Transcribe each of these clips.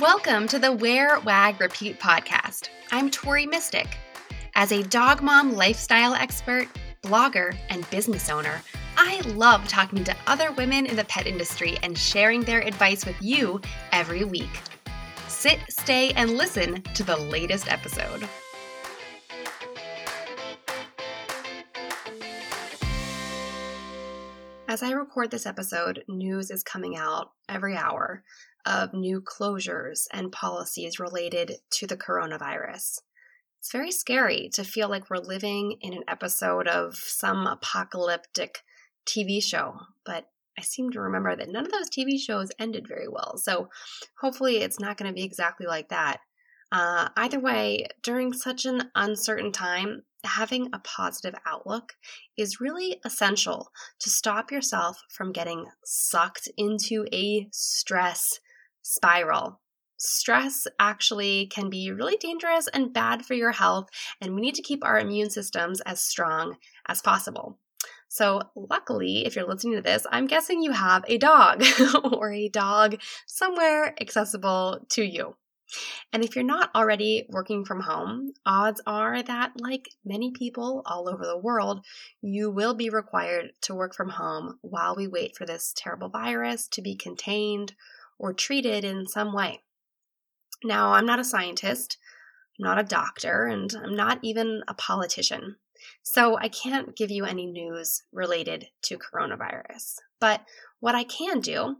Welcome to the Wear, Wag, Repeat podcast. I'm Tori Mistick. As a dog mom lifestyle expert, blogger, and business owner, I love talking to other women in the pet industry and sharing their advice with you every week. Sit, stay, and listen to the latest episode. As I record this episode, news is coming out every hour of new closures and policies related to the coronavirus. It's very scary to feel like we're living in an episode of some apocalyptic TV show, but I seem to remember that none of those TV shows ended very well. So hopefully it's not going to be exactly like that. Uh, either way, during such an uncertain time, having a positive outlook is really essential to stop yourself from getting sucked into a stress spiral. Stress actually can be really dangerous and bad for your health, and we need to keep our immune systems as strong as possible. So, luckily, if you're listening to this, I'm guessing you have a dog or a dog somewhere accessible to you. And if you're not already working from home, odds are that, like many people all over the world, you will be required to work from home while we wait for this terrible virus to be contained or treated in some way. Now, I'm not a scientist, I'm not a doctor, and I'm not even a politician. So I can't give you any news related to coronavirus. But what I can do,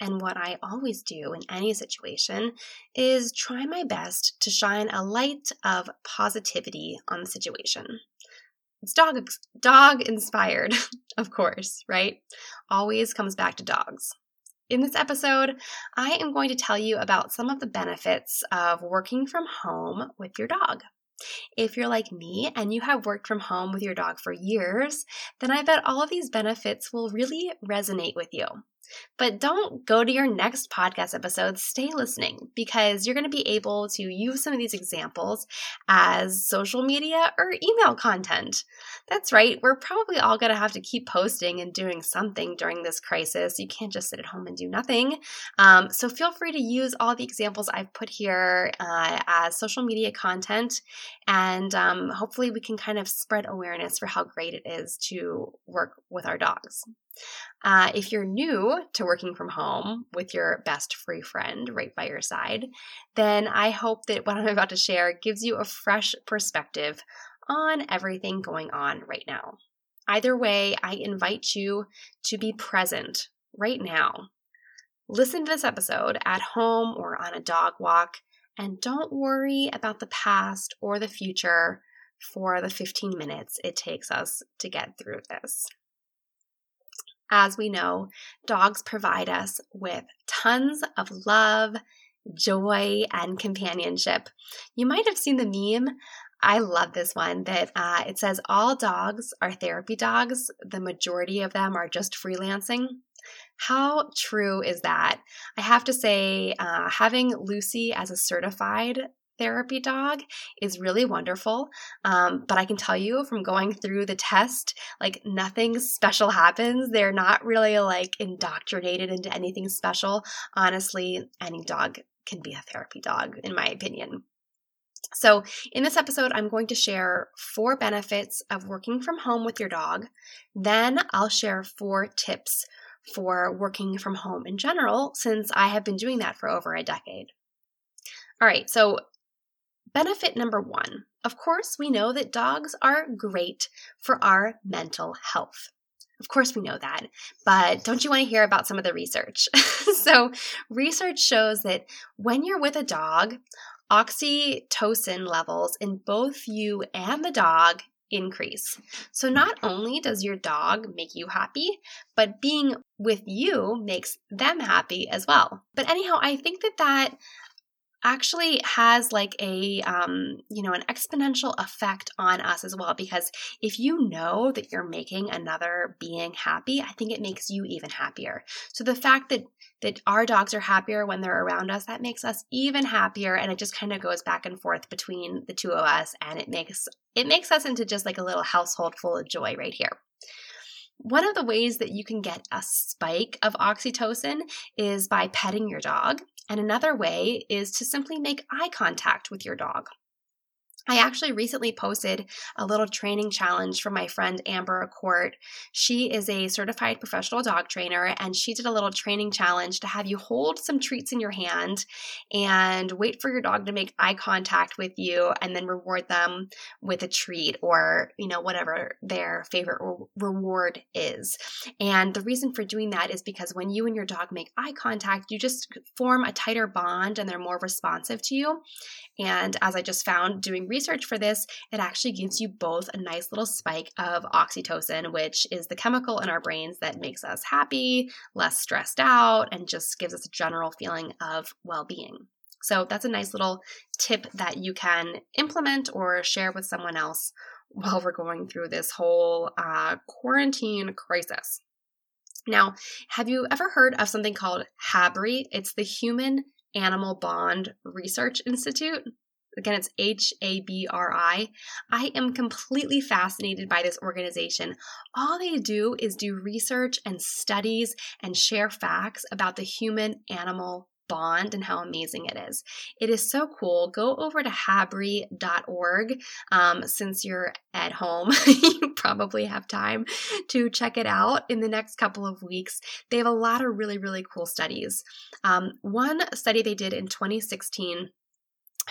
and what I always do in any situation, is try my best to shine a light of positivity on the situation. It's dog dog inspired, of course, right? Always comes back to dogs. In this episode, I am going to tell you about some of the benefits of working from home with your dog. If you're like me and you have worked from home with your dog for years, then I bet all of these benefits will really resonate with you. But don't go to your next podcast episode. Stay listening because you're going to be able to use some of these examples as social media or email content. That's right, we're probably all going to have to keep posting and doing something during this crisis. You can't just sit at home and do nothing. Um, so feel free to use all the examples I've put here uh, as social media content, and um, hopefully we can kind of spread awareness for how great it is to work with our dogs. Uh, if you're new to working from home with your best free friend right by your side, then I hope that what I'm about to share gives you a fresh perspective on everything going on right now. Either way, I invite you to be present right now. Listen to this episode at home or on a dog walk, and don't worry about the past or the future for the 15 minutes it takes us to get through this. As we know, dogs provide us with tons of love, joy, and companionship. You might have seen the meme. I love this one that uh, it says all dogs are therapy dogs. The majority of them are just freelancing. How true is that? I have to say, uh, having Lucy as a certified therapy dog is really wonderful. Um, but I can tell you from going through the test, like nothing special happens. They're not really like indoctrinated into anything special. Honestly, any dog can be a therapy dog, in my opinion. So, in this episode, I'm going to share four benefits of working from home with your dog. Then, I'll share four tips for working from home in general, since I have been doing that for over a decade. All right, so Benefit number one of course, we know that dogs are great for our mental health. Of course, we know that, but don't you want to hear about some of the research? so, research shows that when you're with a dog, oxytocin levels in both you and the dog increase. So, not only does your dog make you happy, but being with you makes them happy as well. But, anyhow, I think that that actually has like a um, you know an exponential effect on us as well because if you know that you're making another being happy i think it makes you even happier so the fact that that our dogs are happier when they're around us that makes us even happier and it just kind of goes back and forth between the two of us and it makes it makes us into just like a little household full of joy right here one of the ways that you can get a spike of oxytocin is by petting your dog. And another way is to simply make eye contact with your dog. I actually recently posted a little training challenge for my friend Amber Court. She is a certified professional dog trainer, and she did a little training challenge to have you hold some treats in your hand and wait for your dog to make eye contact with you and then reward them with a treat or, you know, whatever their favorite re- reward is. And the reason for doing that is because when you and your dog make eye contact, you just form a tighter bond and they're more responsive to you. And as I just found doing research for this, it actually gives you both a nice little spike of oxytocin, which is the chemical in our brains that makes us happy, less stressed out, and just gives us a general feeling of well being. So that's a nice little tip that you can implement or share with someone else while we're going through this whole uh, quarantine crisis. Now, have you ever heard of something called HABRI? It's the Human Animal Bond Research Institute. Again, it's H A B R I. I am completely fascinated by this organization. All they do is do research and studies and share facts about the human animal bond and how amazing it is. It is so cool. Go over to habri.org. Um, since you're at home, you probably have time to check it out in the next couple of weeks. They have a lot of really, really cool studies. Um, one study they did in 2016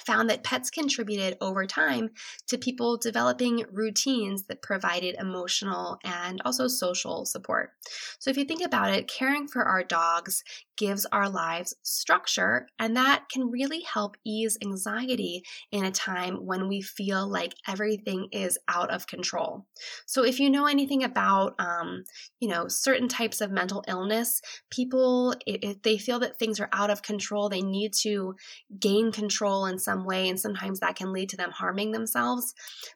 found that pets contributed over time to people developing routines that provided emotional and also social support. So, if you think about it, caring for our dogs gives our lives structure, and that can really help ease anxiety in a time when we feel like everything is out of control. So, if you know anything about, um, you know, certain types of mental illness, people, if they feel that things are out of control, they need to gain control in some way, and sometimes that can lead to them harming themselves.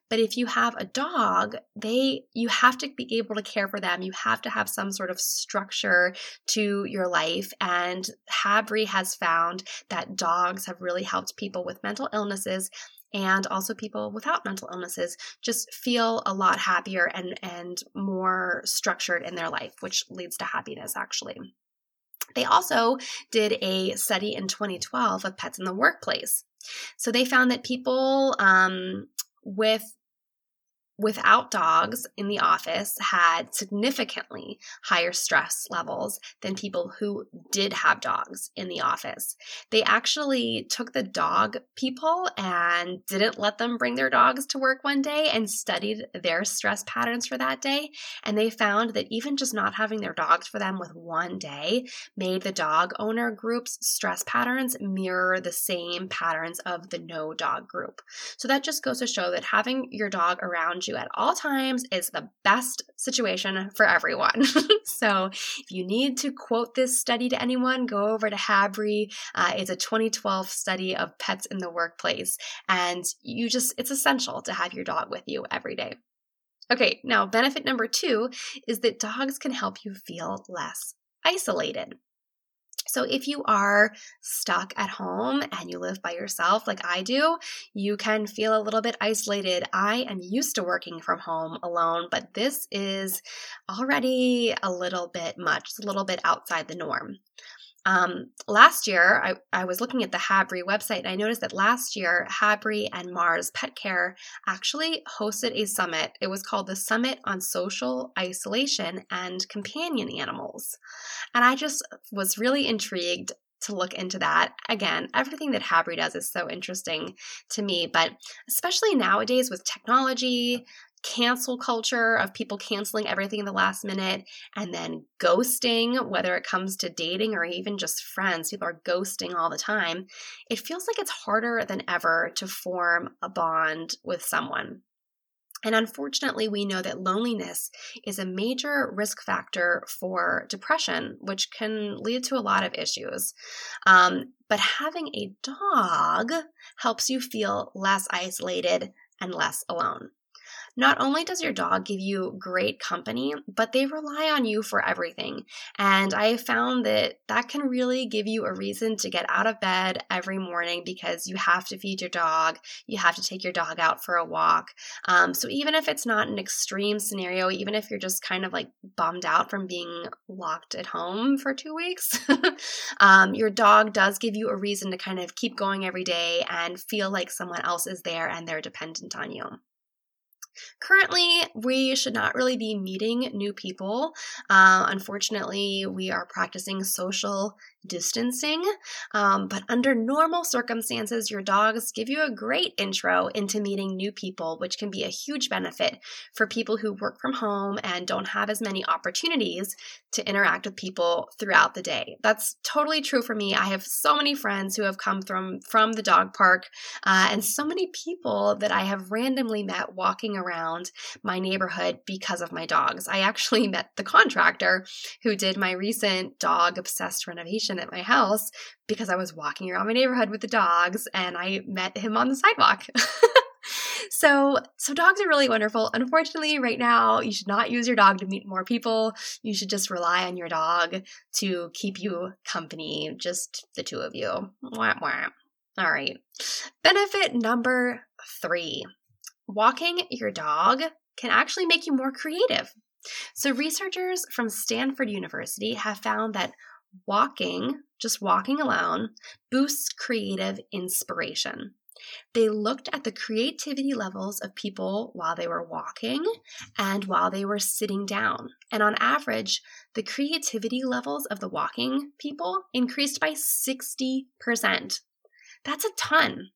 But if you have a dog, they you have to be able to care for them. You have to have some sort of structure to your life and Habri has found that dogs have really helped people with mental illnesses and also people without mental illnesses just feel a lot happier and, and more structured in their life, which leads to happiness actually. They also did a study in 2012 of pets in the workplace. So they found that people um, with without dogs in the office had significantly higher stress levels than people who did have dogs in the office. They actually took the dog people and didn't let them bring their dogs to work one day and studied their stress patterns for that day. And they found that even just not having their dogs for them with one day made the dog owner group's stress patterns mirror the same patterns of the no dog group. So that just goes to show that having your dog around you at all times is the best situation for everyone. so if you need to quote this study to anyone, go over to Habri. Uh, it's a 2012 study of pets in the workplace. And you just, it's essential to have your dog with you every day. Okay, now benefit number two is that dogs can help you feel less isolated. So, if you are stuck at home and you live by yourself, like I do, you can feel a little bit isolated. I am used to working from home alone, but this is already a little bit much, it's a little bit outside the norm. Um, last year, I, I was looking at the Habri website and I noticed that last year, Habri and Mars Pet Care actually hosted a summit. It was called the Summit on Social Isolation and Companion Animals. And I just was really intrigued to look into that. Again, everything that Habri does is so interesting to me, but especially nowadays with technology, cancel culture of people canceling everything in the last minute and then ghosting, whether it comes to dating or even just friends. People are ghosting all the time. It feels like it's harder than ever to form a bond with someone. And unfortunately, we know that loneliness is a major risk factor for depression, which can lead to a lot of issues. Um, but having a dog helps you feel less isolated and less alone. Not only does your dog give you great company, but they rely on you for everything. And I have found that that can really give you a reason to get out of bed every morning because you have to feed your dog, you have to take your dog out for a walk. Um, so even if it's not an extreme scenario, even if you're just kind of like bummed out from being locked at home for two weeks, um, your dog does give you a reason to kind of keep going every day and feel like someone else is there and they're dependent on you. Currently, we should not really be meeting new people. Uh, unfortunately, we are practicing social distancing. Um, but under normal circumstances, your dogs give you a great intro into meeting new people, which can be a huge benefit for people who work from home and don't have as many opportunities to interact with people throughout the day. That's totally true for me. I have so many friends who have come from from the dog park, uh, and so many people that I have randomly met walking around my neighborhood because of my dogs. I actually met the contractor who did my recent dog obsessed renovation at my house because I was walking around my neighborhood with the dogs and I met him on the sidewalk. so so dogs are really wonderful. Unfortunately right now you should not use your dog to meet more people. You should just rely on your dog to keep you company just the two of you. Wah, wah. all right. Benefit number three. Walking your dog can actually make you more creative. So researchers from stanford university have found that walking, just walking alone, boosts creative inspiration. They looked at the creativity levels of people while they were walking and while they were sitting down. And on average, the creativity levels of the walking people increased by 60%. That's a ton.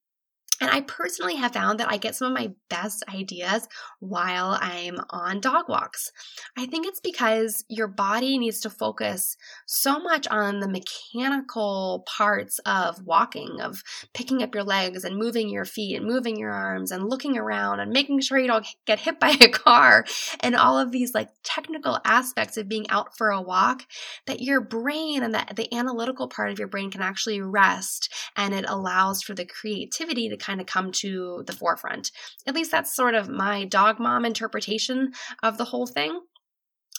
And I personally have found that I get some of my best ideas while I'm on dog walks. I think it's because your body needs to focus so much on the mechanical parts of walking, of picking up your legs and moving your feet and moving your arms and looking around and making sure you don't get hit by a car and all of these like technical aspects of being out for a walk that your brain and the, the analytical part of your brain can actually rest and it allows for the creativity to kind kind of come to the forefront. At least that's sort of my dog mom interpretation of the whole thing.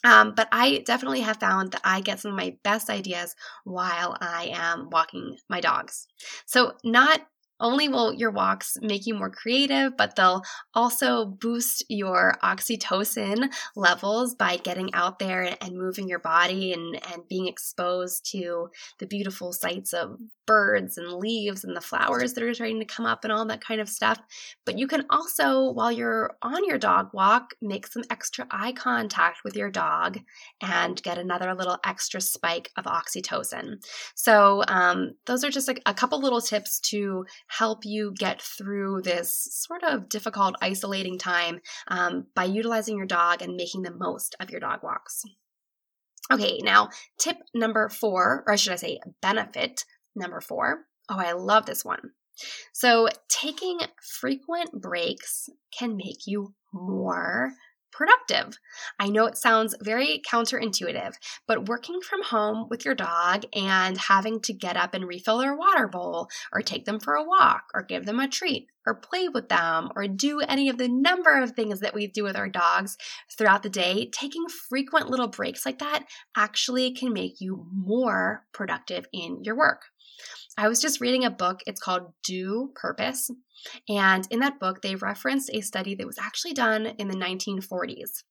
Um, but I definitely have found that I get some of my best ideas while I am walking my dogs. So, not only will your walks make you more creative, but they'll also boost your oxytocin levels by getting out there and moving your body and, and being exposed to the beautiful sights of birds and leaves and the flowers that are starting to come up and all that kind of stuff. But you can also, while you're on your dog walk, make some extra eye contact with your dog and get another little extra spike of oxytocin. So, um, those are just a, a couple little tips to help you get through this sort of difficult, isolating time um, by utilizing your dog and making the most of your dog walks. Okay, now tip number four, or should I say benefit number four. Oh, I love this one. So, taking frequent breaks can make you more productive. I know it sounds very counterintuitive, but working from home with your dog and having to get up and refill their water bowl, or take them for a walk, or give them a treat, or play with them, or do any of the number of things that we do with our dogs throughout the day, taking frequent little breaks like that actually can make you more productive in your work. I was just reading a book, it's called Do Purpose. And in that book, they referenced a study that was actually done in the 1940s.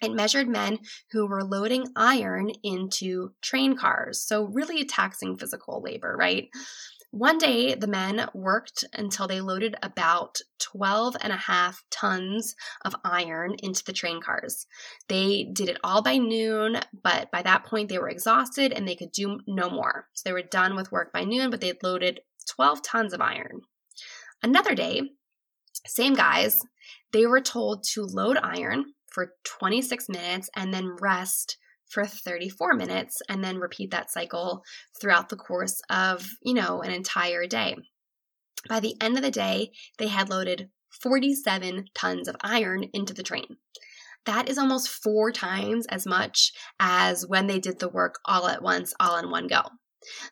It measured men who were loading iron into train cars, so really taxing physical labor, right? One day, the men worked until they loaded about 12 and a half tons of iron into the train cars. They did it all by noon, but by that point, they were exhausted and they could do no more. So they were done with work by noon, but they'd loaded 12 tons of iron. Another day, same guys, they were told to load iron for 26 minutes and then rest for 34 minutes and then repeat that cycle throughout the course of, you know, an entire day. By the end of the day, they had loaded 47 tons of iron into the train. That is almost four times as much as when they did the work all at once, all in one go.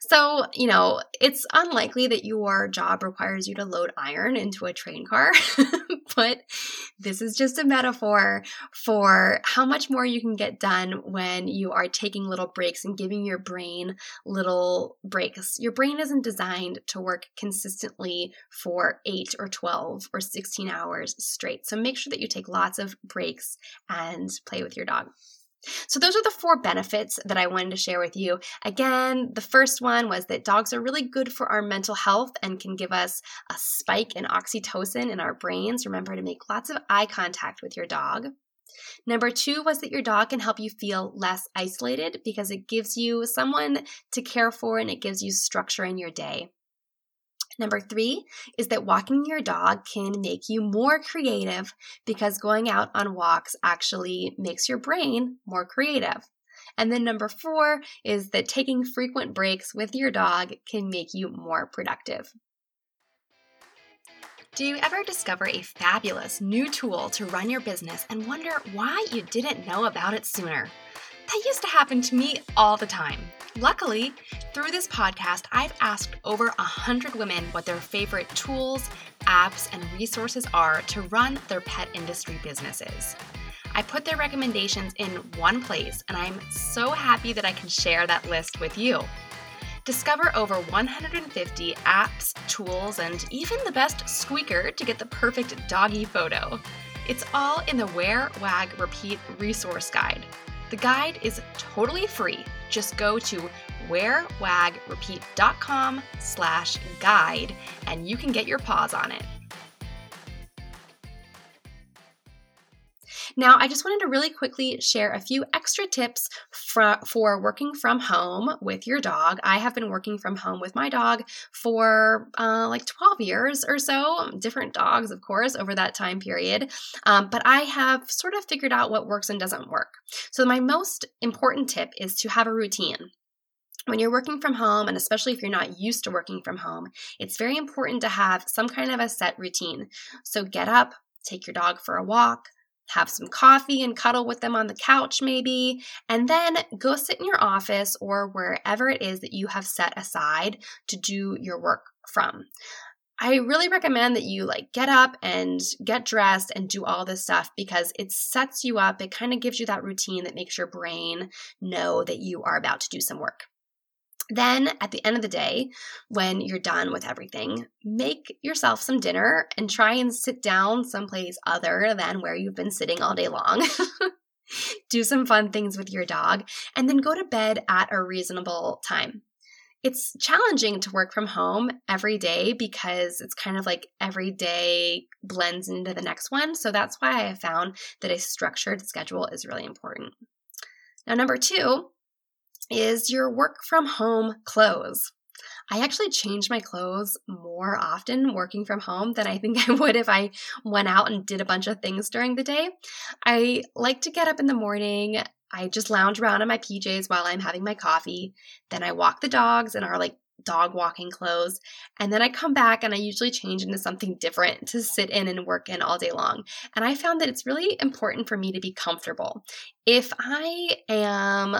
So, you know, it's unlikely that your job requires you to load iron into a train car, but this is just a metaphor for how much more you can get done when you are taking little breaks and giving your brain little breaks. Your brain isn't designed to work consistently for 8 or 12 or 16 hours straight. So make sure that you take lots of breaks and play with your dog. So, those are the four benefits that I wanted to share with you. Again, the first one was that dogs are really good for our mental health and can give us a spike in oxytocin in our brains. Remember to make lots of eye contact with your dog. Number two was that your dog can help you feel less isolated because it gives you someone to care for and it gives you structure in your day. Number three is that walking your dog can make you more creative because going out on walks actually makes your brain more creative. And then number four is that taking frequent breaks with your dog can make you more productive. Do you ever discover a fabulous new tool to run your business and wonder why you didn't know about it sooner? That used to happen to me all the time. Luckily, through this podcast, I've asked over 100 women what their favorite tools, apps, and resources are to run their pet industry businesses. I put their recommendations in one place, and I'm so happy that I can share that list with you. Discover over 150 apps, tools, and even the best squeaker to get the perfect doggy photo. It's all in the Wear, Wag, Repeat resource guide. The guide is totally free. Just go to wearwagrepeat.com slash guide and you can get your paws on it. Now, I just wanted to really quickly share a few extra tips for, for working from home with your dog. I have been working from home with my dog for uh, like 12 years or so, different dogs, of course, over that time period. Um, but I have sort of figured out what works and doesn't work. So, my most important tip is to have a routine when you're working from home, and especially if you're not used to working from home, it's very important to have some kind of a set routine. So get up, take your dog for a walk, have some coffee and cuddle with them on the couch, maybe, and then go sit in your office or wherever it is that you have set aside to do your work from. I really recommend that you like get up and get dressed and do all this stuff because it sets you up. It kind of gives you that routine that makes your brain know that you are about to do some work. Then at the end of the day, when you're done with everything, make yourself some dinner and try and sit down someplace other than where you've been sitting all day long. Do some fun things with your dog, and then go to bed at a reasonable time. It's challenging to work from home every day because it's kind of like every day blends into the next one. So that's why I found that a structured schedule is really important. Now, number two, is your work from home clothes. I actually change my clothes more often working from home than I think I would if I went out and did a bunch of things during the day. I like to get up in the morning. I just lounge around in my PJs while I'm having my coffee. Then I walk the dogs in our like dog walking clothes. And then I come back and I usually change into something different to sit in and work in all day long. And I found that it's really important for me to be comfortable. If I am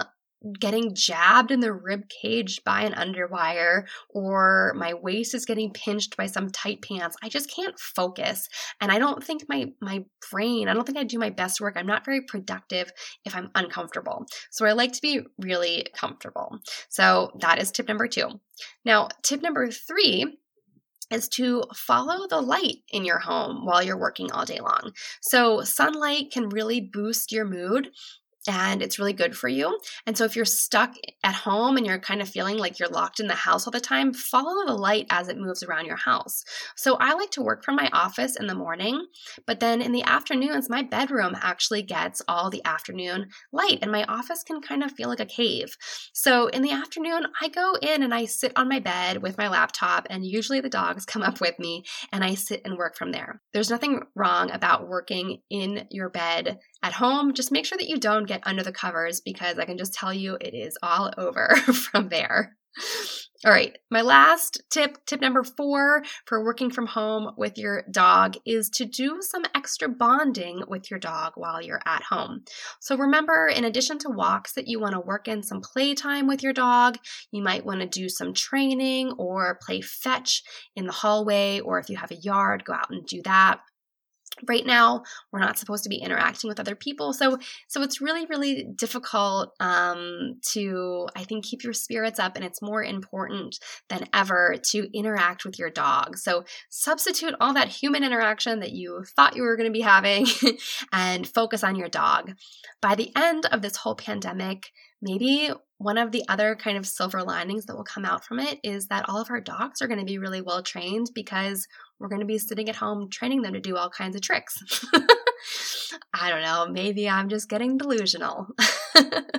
getting jabbed in the rib cage by an underwire or my waist is getting pinched by some tight pants. I just can't focus and i don't think my my brain i don't think i do my best work. I'm not very productive if i'm uncomfortable. So i like to be really comfortable. So that is tip number 2 now tip number 3 is to follow the light in your home while you're working all day long. So, sunlight can really boost your mood and it's really good for you. And so if you're stuck at home and you're kind of feeling like you're locked in the house all the time, follow the light as it moves around your house. So I like to work from my office in the morning, but then in the afternoons, my bedroom actually gets all the afternoon light and my office can kind of feel like a cave. So in the afternoon, I go in and I sit on my bed with my laptop and usually the dogs come up with me and I sit and work from there. There's nothing wrong about working in your bed at home. Just make sure that you don't get under the covers because I can just tell you it is all over from there. All right, my last tip, tip number four for working from home with your dog is to do some extra bonding with your dog while you're at home. So remember, in addition to walks, that you want to work in some playtime with your dog. You might want to do some training or play fetch in the hallway, or if you have a yard, go out and do that. Right now we're not supposed to be interacting with other people. So so it's really really difficult um, to i think keep your spirits up and it's more important than ever to interact with your dog. So substitute all that human interaction that you thought you were going to be having and focus on your dog. By the end of this whole pandemic maybe one of the other kind of silver linings that will come out from it is that all of our dogs are going to be really well trained because we're going to be sitting at home training them to do all kinds of tricks. I don't know, maybe I'm just getting delusional.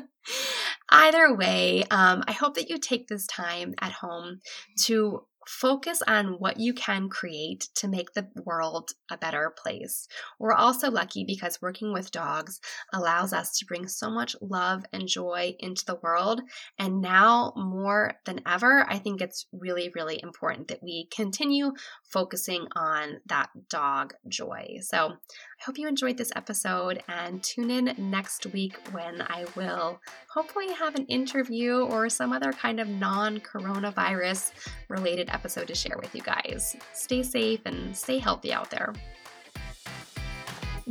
Either way, um, I hope that you take this time at home to focus on what you can create to make the world a better place. We're also lucky because working with dogs allows us to bring so much love and joy into the world. And now more than ever, I think it's really, really important that we continue focusing on that dog joy. So I hope you enjoyed this episode and tune in next week when I will hopefully have an interview or some other kind of non coronavirus related episode to share with you guys. Stay safe and stay healthy out there.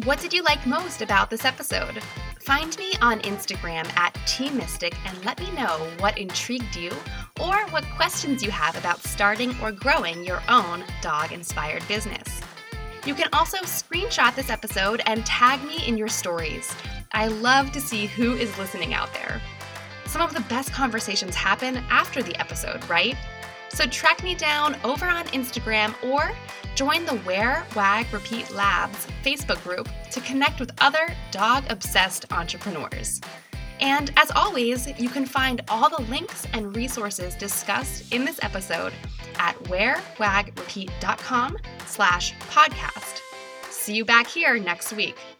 What did you like most about this episode? Find me on Instagram at TeamMystic and let me know what intrigued you or what questions you have about starting or growing your own dog inspired business. You can also screenshot this episode and tag me in your stories. I love to see who is listening out there. Some of the best conversations happen after the episode, right? So track me down over on Instagram or join the Wear, Wag, Repeat Labs Facebook group to connect with other dog obsessed entrepreneurs. And as always, you can find all the links and resources discussed in this episode at wearwagrepeat.com slash podcast. See you back here next week.